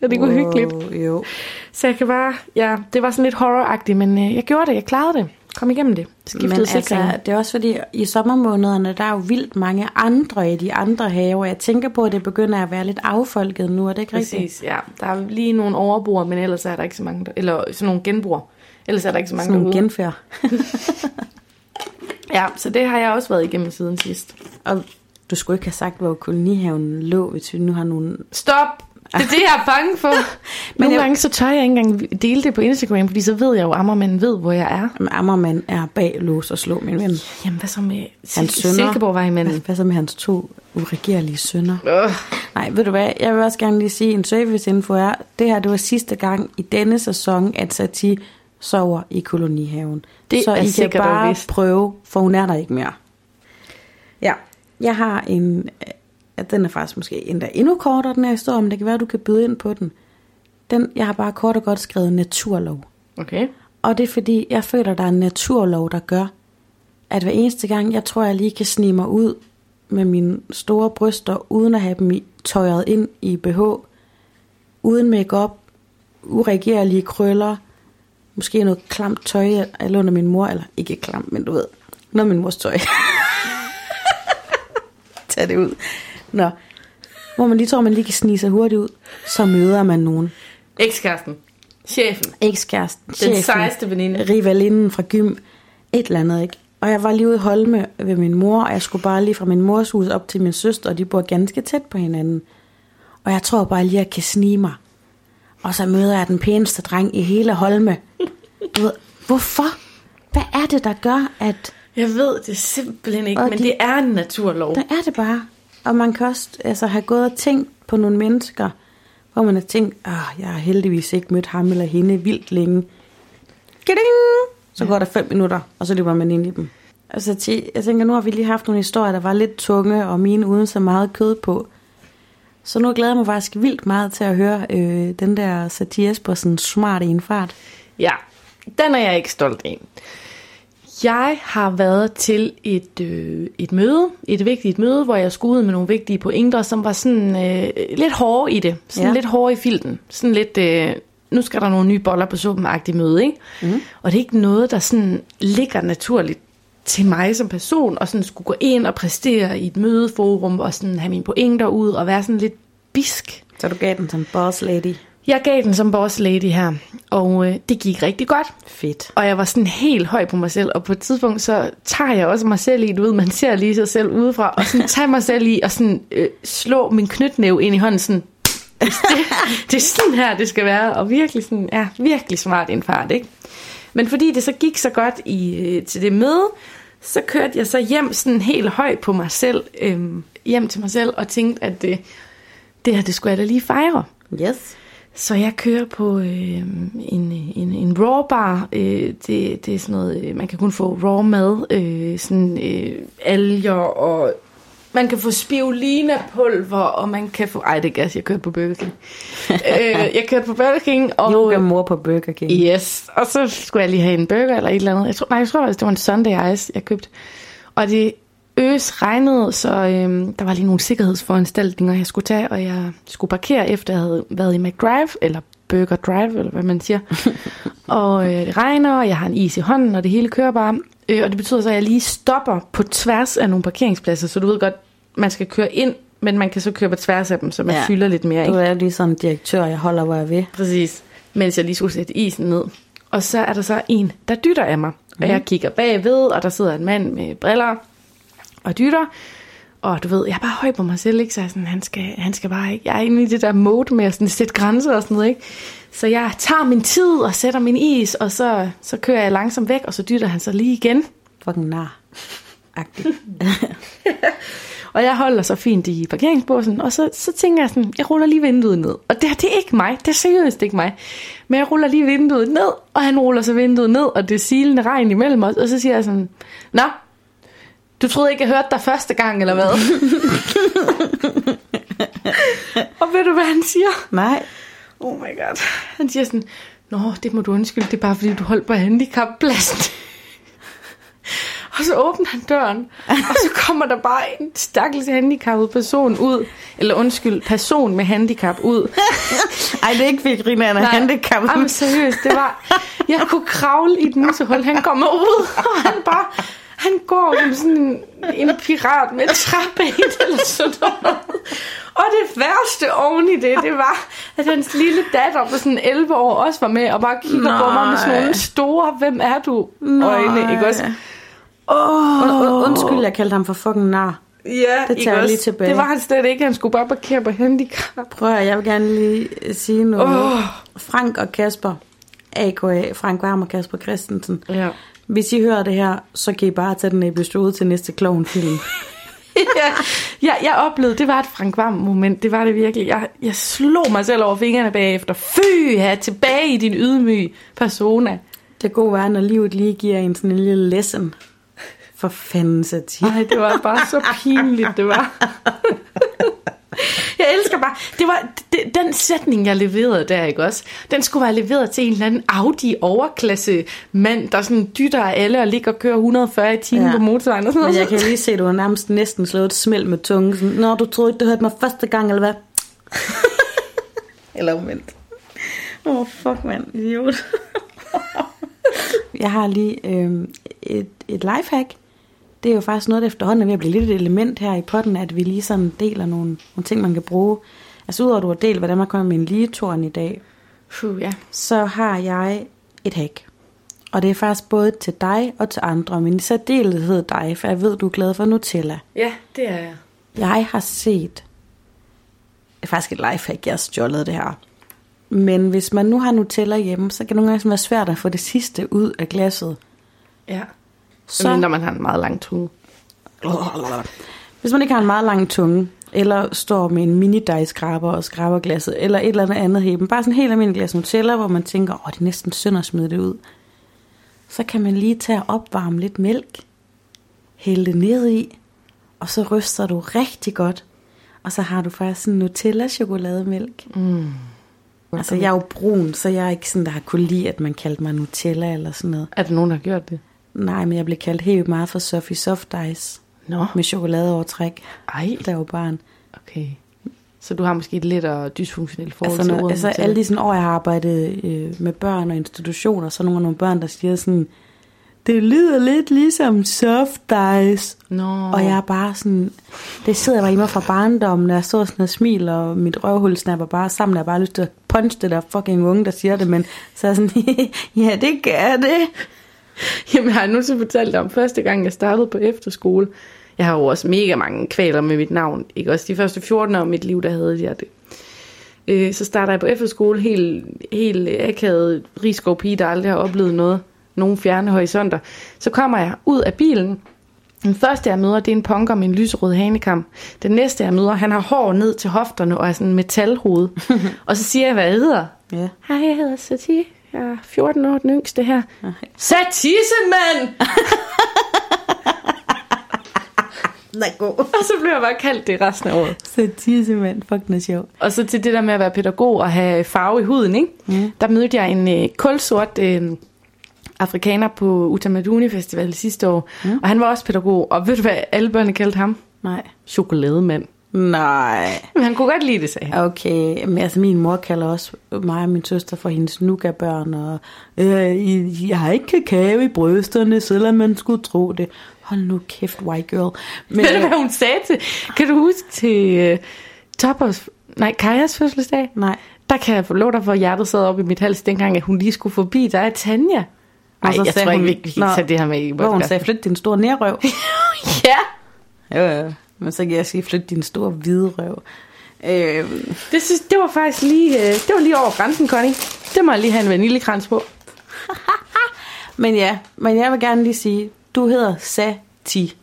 Er det godt. ikke uhyggeligt? Jo. Så jeg kan bare, ja, det var sådan lidt horroragtigt, men øh, jeg gjorde det, jeg klarede det. Kom igennem det. Skiftede Men altså, sikringen. det er også fordi, i sommermånederne, der er jo vildt mange andre i de andre haver. Jeg tænker på, at det begynder at være lidt affolket nu, er det ikke rigtigt? Præcis, ja. Der er lige nogle overbrugere, men ellers er der ikke så mange, der, eller sådan nogle genbrugere. Ellers er der ikke så mange Sådan derude. genfærd. Ja, så det har jeg også været igennem siden sidst. Og du skulle ikke have sagt, hvor kolonihaven lå, hvis vi nu har nogle... Stop! Det er det, jeg er bange for. Men Nogle jeg- gange så tør jeg ikke engang dele det på Instagram, fordi så ved jeg jo, at Ammermanden ved, hvor jeg er. Jamen, Ammermand er bag lås og slå, min ven. Jamen, hvad så med Hans sønner. Silkeborgvejmanden? Hvad, hvad så med hans to uregerlige sønner? Øh. Nej, ved du hvad, jeg vil også gerne lige sige, en serviceinfo er, det her det var sidste gang i denne sæson, at Sati sover i kolonihaven. Det så er I kan bare prøve, for hun er der ikke mere. Ja, jeg har en, ja, den er faktisk måske endda endnu kortere, den her historie, men det kan være, du kan byde ind på den. den. Jeg har bare kort og godt skrevet naturlov. Okay. Og det er fordi, jeg føler, der er en naturlov, der gør, at hver eneste gang, jeg tror, jeg lige kan snige mig ud med mine store bryster, uden at have dem i, tøjet ind i BH, uden makeup, uregerlige krøller, måske noget klamt tøj, jeg låner min mor, eller ikke klamt, men du ved, noget af min mors tøj. Tag det ud. Nå. Hvor man lige tror, man lige kan snige sig hurtigt ud, så møder man nogen. Ekskæresten. Chefen. Ekskæresten, Den sejeste veninde. rivalinden fra gym, et eller andet, ikke? Og jeg var lige ude i Holme ved min mor, og jeg skulle bare lige fra min mors hus op til min søster, og de bor ganske tæt på hinanden. Og jeg tror bare lige, at jeg kan snige mig. Og så møder jeg den pæneste dreng i hele Holme. Du ved, hvorfor? Hvad er det, der gør, at Jeg ved det simpelthen ikke, Og men de- det er en naturlov. der er det bare? Og man kan også altså, have gået og tænkt på nogle mennesker, hvor man har tænkt, ah, jeg har heldigvis ikke mødt ham eller hende vildt længe. Geding! Så går der fem minutter, og så løber man ind i dem. Altså, jeg tænker, nu har vi lige haft nogle historier, der var lidt tunge, og mine uden så meget kød på. Så nu glæder jeg mig faktisk vildt meget til at høre øh, den der Satie Espersen smart i en fart. Ja, den er jeg ikke stolt af. Jeg har været til et, øh, et møde, et vigtigt møde, hvor jeg skulle ud med nogle vigtige pointer, som var sådan øh, lidt hårde i det. Sådan Ja. lidt hårde i filten. Sådan lidt, øh, nu skal der nogle nye boller på suppen møde, ikke? Mm. Og det er ikke noget, der sådan ligger naturligt til mig som person, og sådan skulle gå ind og præstere i et mødeforum, og sådan have mine pointer ud, og være sådan lidt bisk. Så du gav den som boss lady. Jeg gav den som boss lady her, og øh, det gik rigtig godt. Fedt. Og jeg var sådan helt høj på mig selv, og på et tidspunkt, så tager jeg også mig selv i, du ved, man ser lige sig selv udefra, og sådan tager mig selv i, og sådan øh, slå min knytnæve ind i hånden, sådan, det, det er sådan her, det skal være, og virkelig sådan, ja, virkelig smart indfart, ikke? Men fordi det så gik så godt i, øh, til det møde, så kørte jeg så hjem sådan helt høj på mig selv, øh, hjem til mig selv, og tænkte, at det, det her, det skulle jeg da lige fejre. Yes. Så jeg kører på øh, en, en, en raw bar. Øh, det, det er sådan noget, øh, man kan kun få raw mad. Øh, sådan øh, alger og... Man kan få spirulina-pulver, og man kan få... Ej, det er gas, jeg kørte på Burger King. øh, jeg kørte på Burger King, og... Yoga mor på Burger King. Yes, og så skulle jeg lige have en burger eller et eller andet. Jeg tror, nej, jeg tror faktisk, det var en Sunday Ice, jeg købte. Og det øs regnede, så øhm, der var lige nogle sikkerhedsforanstaltninger, jeg skulle tage, og jeg skulle parkere, efter jeg havde været i McDrive, eller Burger Drive, eller hvad man siger. og øh, det regner, og jeg har en is i hånden, og det hele kører bare. Øh, og det betyder så, at jeg lige stopper på tværs af nogle parkeringspladser, så du ved godt, man skal køre ind, men man kan så køre på tværs af dem, så man Ja. fylder lidt mere. Du Ikke? er lige sådan en direktør, jeg holder, hvor jeg vil. Præcis. Mens jeg lige skulle sætte isen ned. Og så er der så en, der dytter af mig. Og jeg kigger bagved, og der sidder en mand med briller og dytter. Og du ved, jeg er bare høj på mig selv, ikke? Så jeg sådan, han skal, han skal bare ikke... Jeg er inde i det der mode med at sådan sætte grænser og sådan noget, ikke? Så jeg tager min tid og sætter min is, og så, så kører jeg langsomt væk, og så dytter han så lige igen. Fucking nar. Og jeg holder så fint i parkeringsbåsen, og så, så tænker jeg sådan, jeg ruller lige vinduet ned. Og det, her, det er ikke mig, det er seriøst ikke mig. Men jeg ruller lige vinduet ned, og han ruller så vinduet ned, og det er silende regn imellem os. Og så siger jeg sådan, Nå, du troede ikke, jeg hørte dig første gang, eller hvad? og ved du, hvad han siger? Nej. Oh my god. Han siger sådan, Nå, det må du undskylde, det er bare fordi, du holdt på handicappladsen. og så åbner han døren, og så kommer der bare en stakkels handicappet person ud. Eller undskyld, person med handicap ud. Ej, det er ikke fordi Grine er handicappet. Jamen seriøst, det var... Jeg kunne kravle i et musehul. Han kommer ud, og han bare... Han går som sådan en, en pirat med træben eller sådan noget. Og det værste oven i det, det var, at hans lille datter på sådan 11 år også var med og bare kigger på mig med sådan nogle store, hvem er du? Øjne, ikke også? Oh. Und, undskyld, jeg kaldte ham for fucking nar. Ja, Det tager jeg lige tilbage. Det var han slet ikke. Han skulle bare parkere på handicap. Prøv at, jeg vil gerne lige sige noget. Åh. Frank og Kasper, a.k.a. Frank Varm og Kasper Christensen. Ja. Hvis I hører det her, så kan I bare tage den episode til næste klovnfilm. ja, jeg, jeg oplevede, det var et Frank Vam moment, det var det virkelig. Jeg, jeg slog mig selv over fingrene bagefter. Fy, ja, tilbage i din ydmyge persona. Det gode er, når livet lige giver en sådan en lille lesson. For fanden satire. Nej, det var bare så pinligt, det var. Jeg elsker bare, det var det, den sætning, jeg leverede der, ikke også? Den skulle være leveret til en eller anden Audi overklasse mand, der sådan dytter af alle og ligger og kører 140 i timen Ja. på motorvejen og sådan Men noget. jeg kan lige se, du har nærmest næsten slået et smæld med tungen. Sådan, Nå, du troede ikke, du hørte mig første gang, eller hvad? eller omvendt. Åh, oh, fuck, mand. Idiot. jeg har lige øh, et, et lifehack. Det er jo faktisk noget, der efterhånden er ved at blive lidt et element her i potten, at vi lige sådan deler nogle, nogle ting, man kan bruge. Altså udover at du har delt, hvordan man kommer med en ligetorn i dag, Puh, ja. så har jeg et hack. Og det er faktisk både til dig og til andre, men i særdeleshed dig, for jeg ved, du er glad for Nutella. Ja, det er jeg. Jeg har set, det er faktisk et lifehack, jeg har stjålet det her. Men hvis man nu har Nutella hjemme, så kan det nogle gange være svært at få det sidste ud af glasset. Ja. Så. Når man har en meget lang tunge. hvis man ikke har en meget lang tunge, eller står med en mini skraber og skraber glasset, eller et eller andet heben, bare sådan helt almindelig glas Nutella, hvor man tænker, åh, det er næsten synd at smide det ud. Så kan man lige tage og opvarme lidt mælk, hælde det ned i, og så ryster du rigtig godt. Og så har du faktisk sådan Nutella chokolademælk. Mm. Altså, jeg er jo brun, så jeg er ikke sådan, der har kunne lide, at man kaldte mig Nutella eller sådan noget. Er der nogen, der har gjort det? Nej, men jeg blev kaldt helt meget for Sophie Soft Ice Nå, med chokoladeovertræk, ej, jeg var barn. okay. Så du har måske et lidt og dysfunktionelt forhold Altså, til ordet altså alle de sådan år, jeg har arbejdet øh, med børn og institutioner, så er nogle af nogle børn, der siger sådan, det lyder lidt ligesom soft ice. Nå, Og jeg er bare sådan, det sidder bare i mig fra barndommen, når jeg står sådan og smiler, og mit røvhul snapper bare sammen, og jeg har bare lyst til at punch det der fucking unge, der siger det, men så er jeg sådan, ja, det gør det. Jamen, jeg har nu så fortalt dig om første gang, jeg startede på efterskole. Jeg har jo også mega mange kvaler med mit navn. Ikke også de første 14 år af mit liv, der havde jeg det. Øh, så starter jeg på efterskole, helt, helt akavet rigskov pige, der aldrig har oplevet noget. Nogen fjerne horisonter. Så kommer jeg ud af bilen. Den første, jeg møder, det er en punker med en lyserød hanekam. Den næste, jeg møder, han har hår ned til hofterne og er sådan en metalhoved. og så siger jeg, hvad jeg hedder. Ja. Hej, jeg hedder Satie. Jeg er 14 år, den yngste her. Satisse, mand! Den er god. Og så blev jeg bare kaldt det resten af året. Så simpelthen, fuck, den er sjov. Og så til det der med at være pædagog og have farve i huden, ikke? Mm. der mødte jeg en øh, kulsort øh, afrikaner på Utamaduni Festival sidste år. Mm. Og han var også pædagog. Og ved du, hvad alle børnene kaldte ham? Nej. Chokolademand. Nej. Men han kunne godt lide det, sagde han. Okay, men altså min mor kalder også mig og min søster for hendes nougat-børn, og øh, jeg har ikke kakao i brysterne, selvom man skulle tro det. Hold nu kæft, white girl. Men, Ved du, øh, hvad hun sagde til? Kan du huske til uh, Toppers, nej, Kajas fødselsdag? nej. Der kan jeg få lov dig for, at hjertet sad op i mit hals, dengang at hun lige skulle forbi dig, Tanja. Nej, så jeg sagde tror ikke, hun- vi vi kan tage det her med i Hvor hun sagde, flyt din store nærrøv. Ja, jo, jo. Men så kan jeg sige, flyt din store hvide røv. Øh, det, synes, det var faktisk lige, øh, det var lige over grænsen, Connie. Det må jeg lige have en vaniljekrans på. men ja, men jeg vil gerne lige sige, du hedder Sati.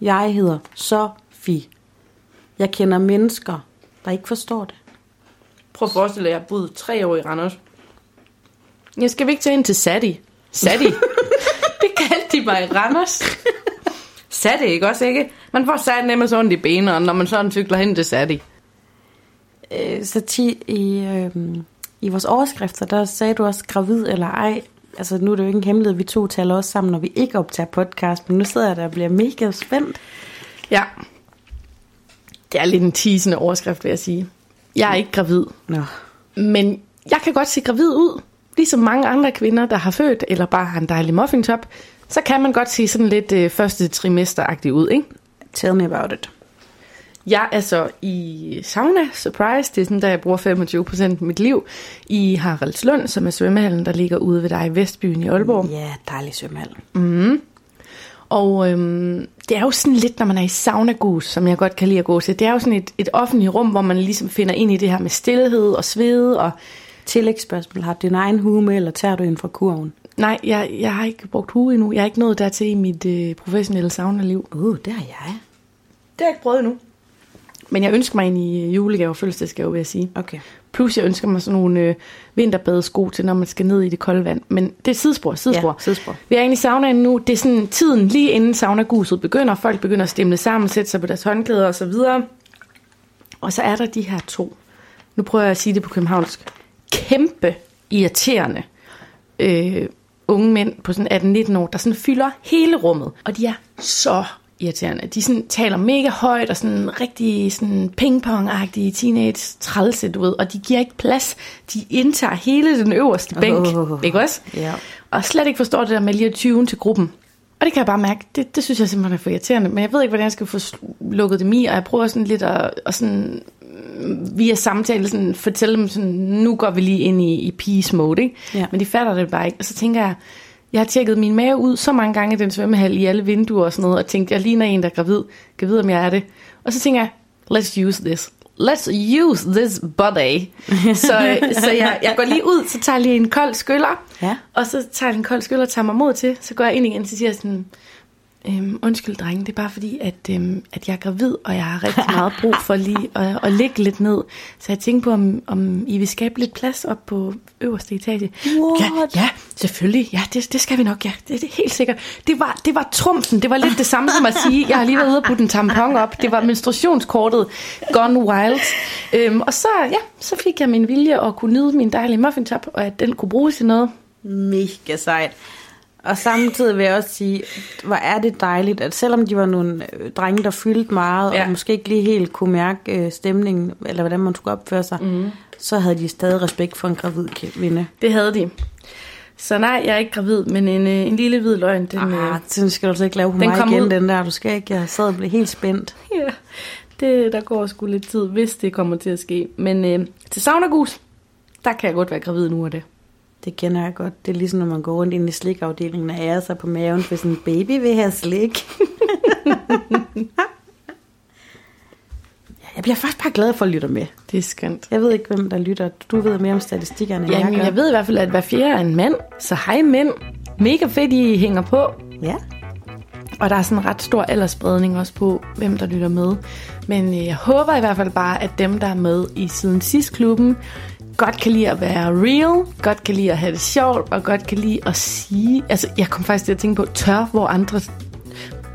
Jeg hedder Sofie. Jeg kender mennesker, der ikke forstår det. Prøv at forestille dig, at jeg boet tre år i Randers. Jeg skal vi ikke tage ind til Sati? Sati? det kaldte de mig i Randers. Sati, ikke også, ikke? Man får sat nemmest ondt i benene, når man sådan cykler hen til Sati. Øh, Sati, i, øh, i vores overskrifter, der sagde du også gravid eller ej. Altså nu er det jo ikke en hemmelighed, vi to taler også sammen, når vi ikke optager podcast, men nu sidder jeg der og bliver mega spændt. Ja. Det er lidt en teasende overskrift, vil jeg sige. Jeg er ikke gravid, Nå. men jeg kan godt se gravid ud. Ligesom mange andre kvinder, der har født, eller bare har en dejlig muffintop, så kan man godt se sådan lidt øh, første trimesteragtig ud, ikke? Tell me about it. Jeg er så i sauna, surprise, det er sådan, der jeg bruger 25% af mit liv, i Haraldslund, som er svømmehallen, der ligger ude ved dig i Vestbyen i Aalborg. Ja, dejlig svømmehal. Og øhm, det er jo sådan lidt, når man er i saunagus, som jeg godt kan lide at gå til. Det er jo sådan et, et offentligt rum, hvor man ligesom finder ind i det her med stillhed og svede. Og Tillægsspørgsmål. Har du din egen hue med, eller tager du en fra kurven? Nej, jeg, jeg har ikke brugt hue endnu. Jeg er ikke nået dertil i mit øh, professionelle saunaliv. Uh, det har jeg. Det har jeg ikke prøvet endnu. Men jeg ønsker mig en i julegave og fødselsdagsgave, vil jeg sige. Okay. Plus jeg ønsker mig sådan nogle øh, vinterbadesko til, når man skal ned i det kolde vand. Men det er sidespor, sidespor. Ja, sidespor. Vi er inde i saunaen nu. Det er sådan tiden lige inden saunaguset begynder. Folk begynder at stemle sammen, sætte sig på deres håndklæder og så videre. Og så er der de her to. Nu prøver jeg at sige det på københavnsk. Kæmpe irriterende øh, unge mænd på sådan 18-19 år, der sådan fylder hele rummet. Og de er så irriterende. De sådan taler mega højt og sådan rigtig sådan pingpong-agtige teenage trælse, du ved. Og de giver ikke plads. De indtager hele den øverste bænk. Åh. Ikke også? Ja. Og slet ikke forstår det der med lige at tyve til gruppen. Og det kan jeg bare mærke, det, det synes jeg simpelthen er for irriterende. Men jeg ved ikke, hvordan jeg skal få lukket dem i, og jeg prøver sådan lidt at, at sådan, via samtale sådan, fortælle dem, sådan, nu går vi lige ind i, i peace mode. Ikke? Ja. Men de fatter det bare ikke. Og så tænker jeg, jeg har tjekket min mave ud så mange gange i den svømmehal i alle vinduer og sådan noget, og tænkt, jeg ligner en, der er gravid. Kan vide, om jeg er det. Og så tænker jeg, let's use this. Let's use this body. så så jeg, jeg går lige ud, så tager jeg lige en kold skyller, Ja. og så tager jeg en kold skyller og tager mig mod til. Så går jeg ind igen, så siger sådan, øhm, undskyld drenge, det er bare fordi, at, øhm, at jeg er gravid, og jeg har rigtig meget brug for lige at, at ligge lidt ned. Så jeg tænkte på, om, om I vil skabe lidt plads op på øverste etage. Ja, ja, selvfølgelig. Ja, det, det skal vi nok, ja. Det, det er helt sikkert. Det var, det var trumfen. Det var lidt det samme som at sige, jeg har lige været ude og putte en tampon op. Det var menstruationskortet gone wild. Øhm, og så, ja, så fik jeg min vilje og kunne nyde min dejlige muffintop, og at den kunne bruges til noget. Mega sejt. Og samtidig vil jeg også sige, hvor er det dejligt, at selvom de var nogle øh, drenge, der fyldte meget, ja. Og måske ikke lige helt kunne mærke øh, stemningen, eller hvordan man skulle opføre sig, mm. så havde de stadig respekt for en gravid kvinde. Det havde de. Så nej, jeg er ikke gravid, men en, øh, en lille hvid løgn, den, Ah, øh, den skal du altså ikke lave på den mig igen, ud. den der. Du skal ikke. Jeg sad og blev helt spændt. ja, det, der går sgu lidt tid, hvis det kommer til at ske. Men øh, til saunagus, der kan jeg godt være gravid nu af det. Det kender jeg godt. Det er ligesom, når man går rundt ind i slikafdelingen og ærer sig på maven, for sådan en baby vil have slik. jeg bliver faktisk bare glad for at lytte med. Det er skønt. Jeg ved ikke, hvem der lytter. Du ved mere om statistikkerne, end jeg gør. jeg ved i hvert fald, at hver fjerde er en mand. Så hej mænd. Mega fedt, I hænger på. Ja. Og der er sådan en ret stor aldersspredning også på, hvem der lytter med. Men øh, jeg håber i hvert fald bare, at dem, der er med i Siden Sidst klubben, godt kan lide at være real, godt kan lide at have det sjovt, og godt kan lide at sige... Altså, jeg kom faktisk til at tænke på, tør, hvor andre...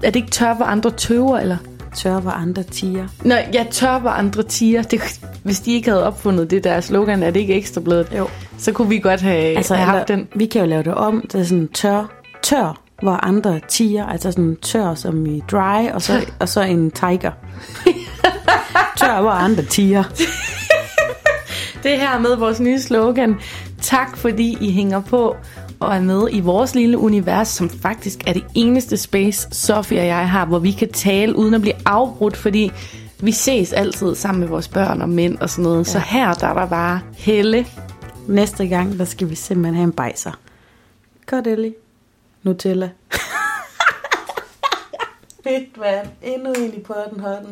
Er det ikke tør, hvor andre tøver, eller... Tør, hvor andre tiger. Nå, jeg tør, hvor andre tiger. Det, hvis de ikke havde opfundet det der slogan, er det ikke ekstrabladet, Jo. så kunne vi godt have, altså, have haft den. Vi kan jo lave det om. Det er sådan tør, tør, hvor andre tiger. Altså sådan tør som i dry, og så, og så en tiger. tør, hvor andre tiger. Det her med vores nye slogan. Tak fordi I hænger på og er med i vores lille univers, som faktisk er det eneste space, Sofie og jeg har, hvor vi kan tale uden at blive afbrudt, fordi vi ses altid sammen med vores børn og mænd og sådan noget. Ja. Så her der er der bare helle. Næste gang, der skal vi simpelthen have en bejser. Godt, Ellie. Nutella. Fedt, mand. Endnu en i potten, hånden.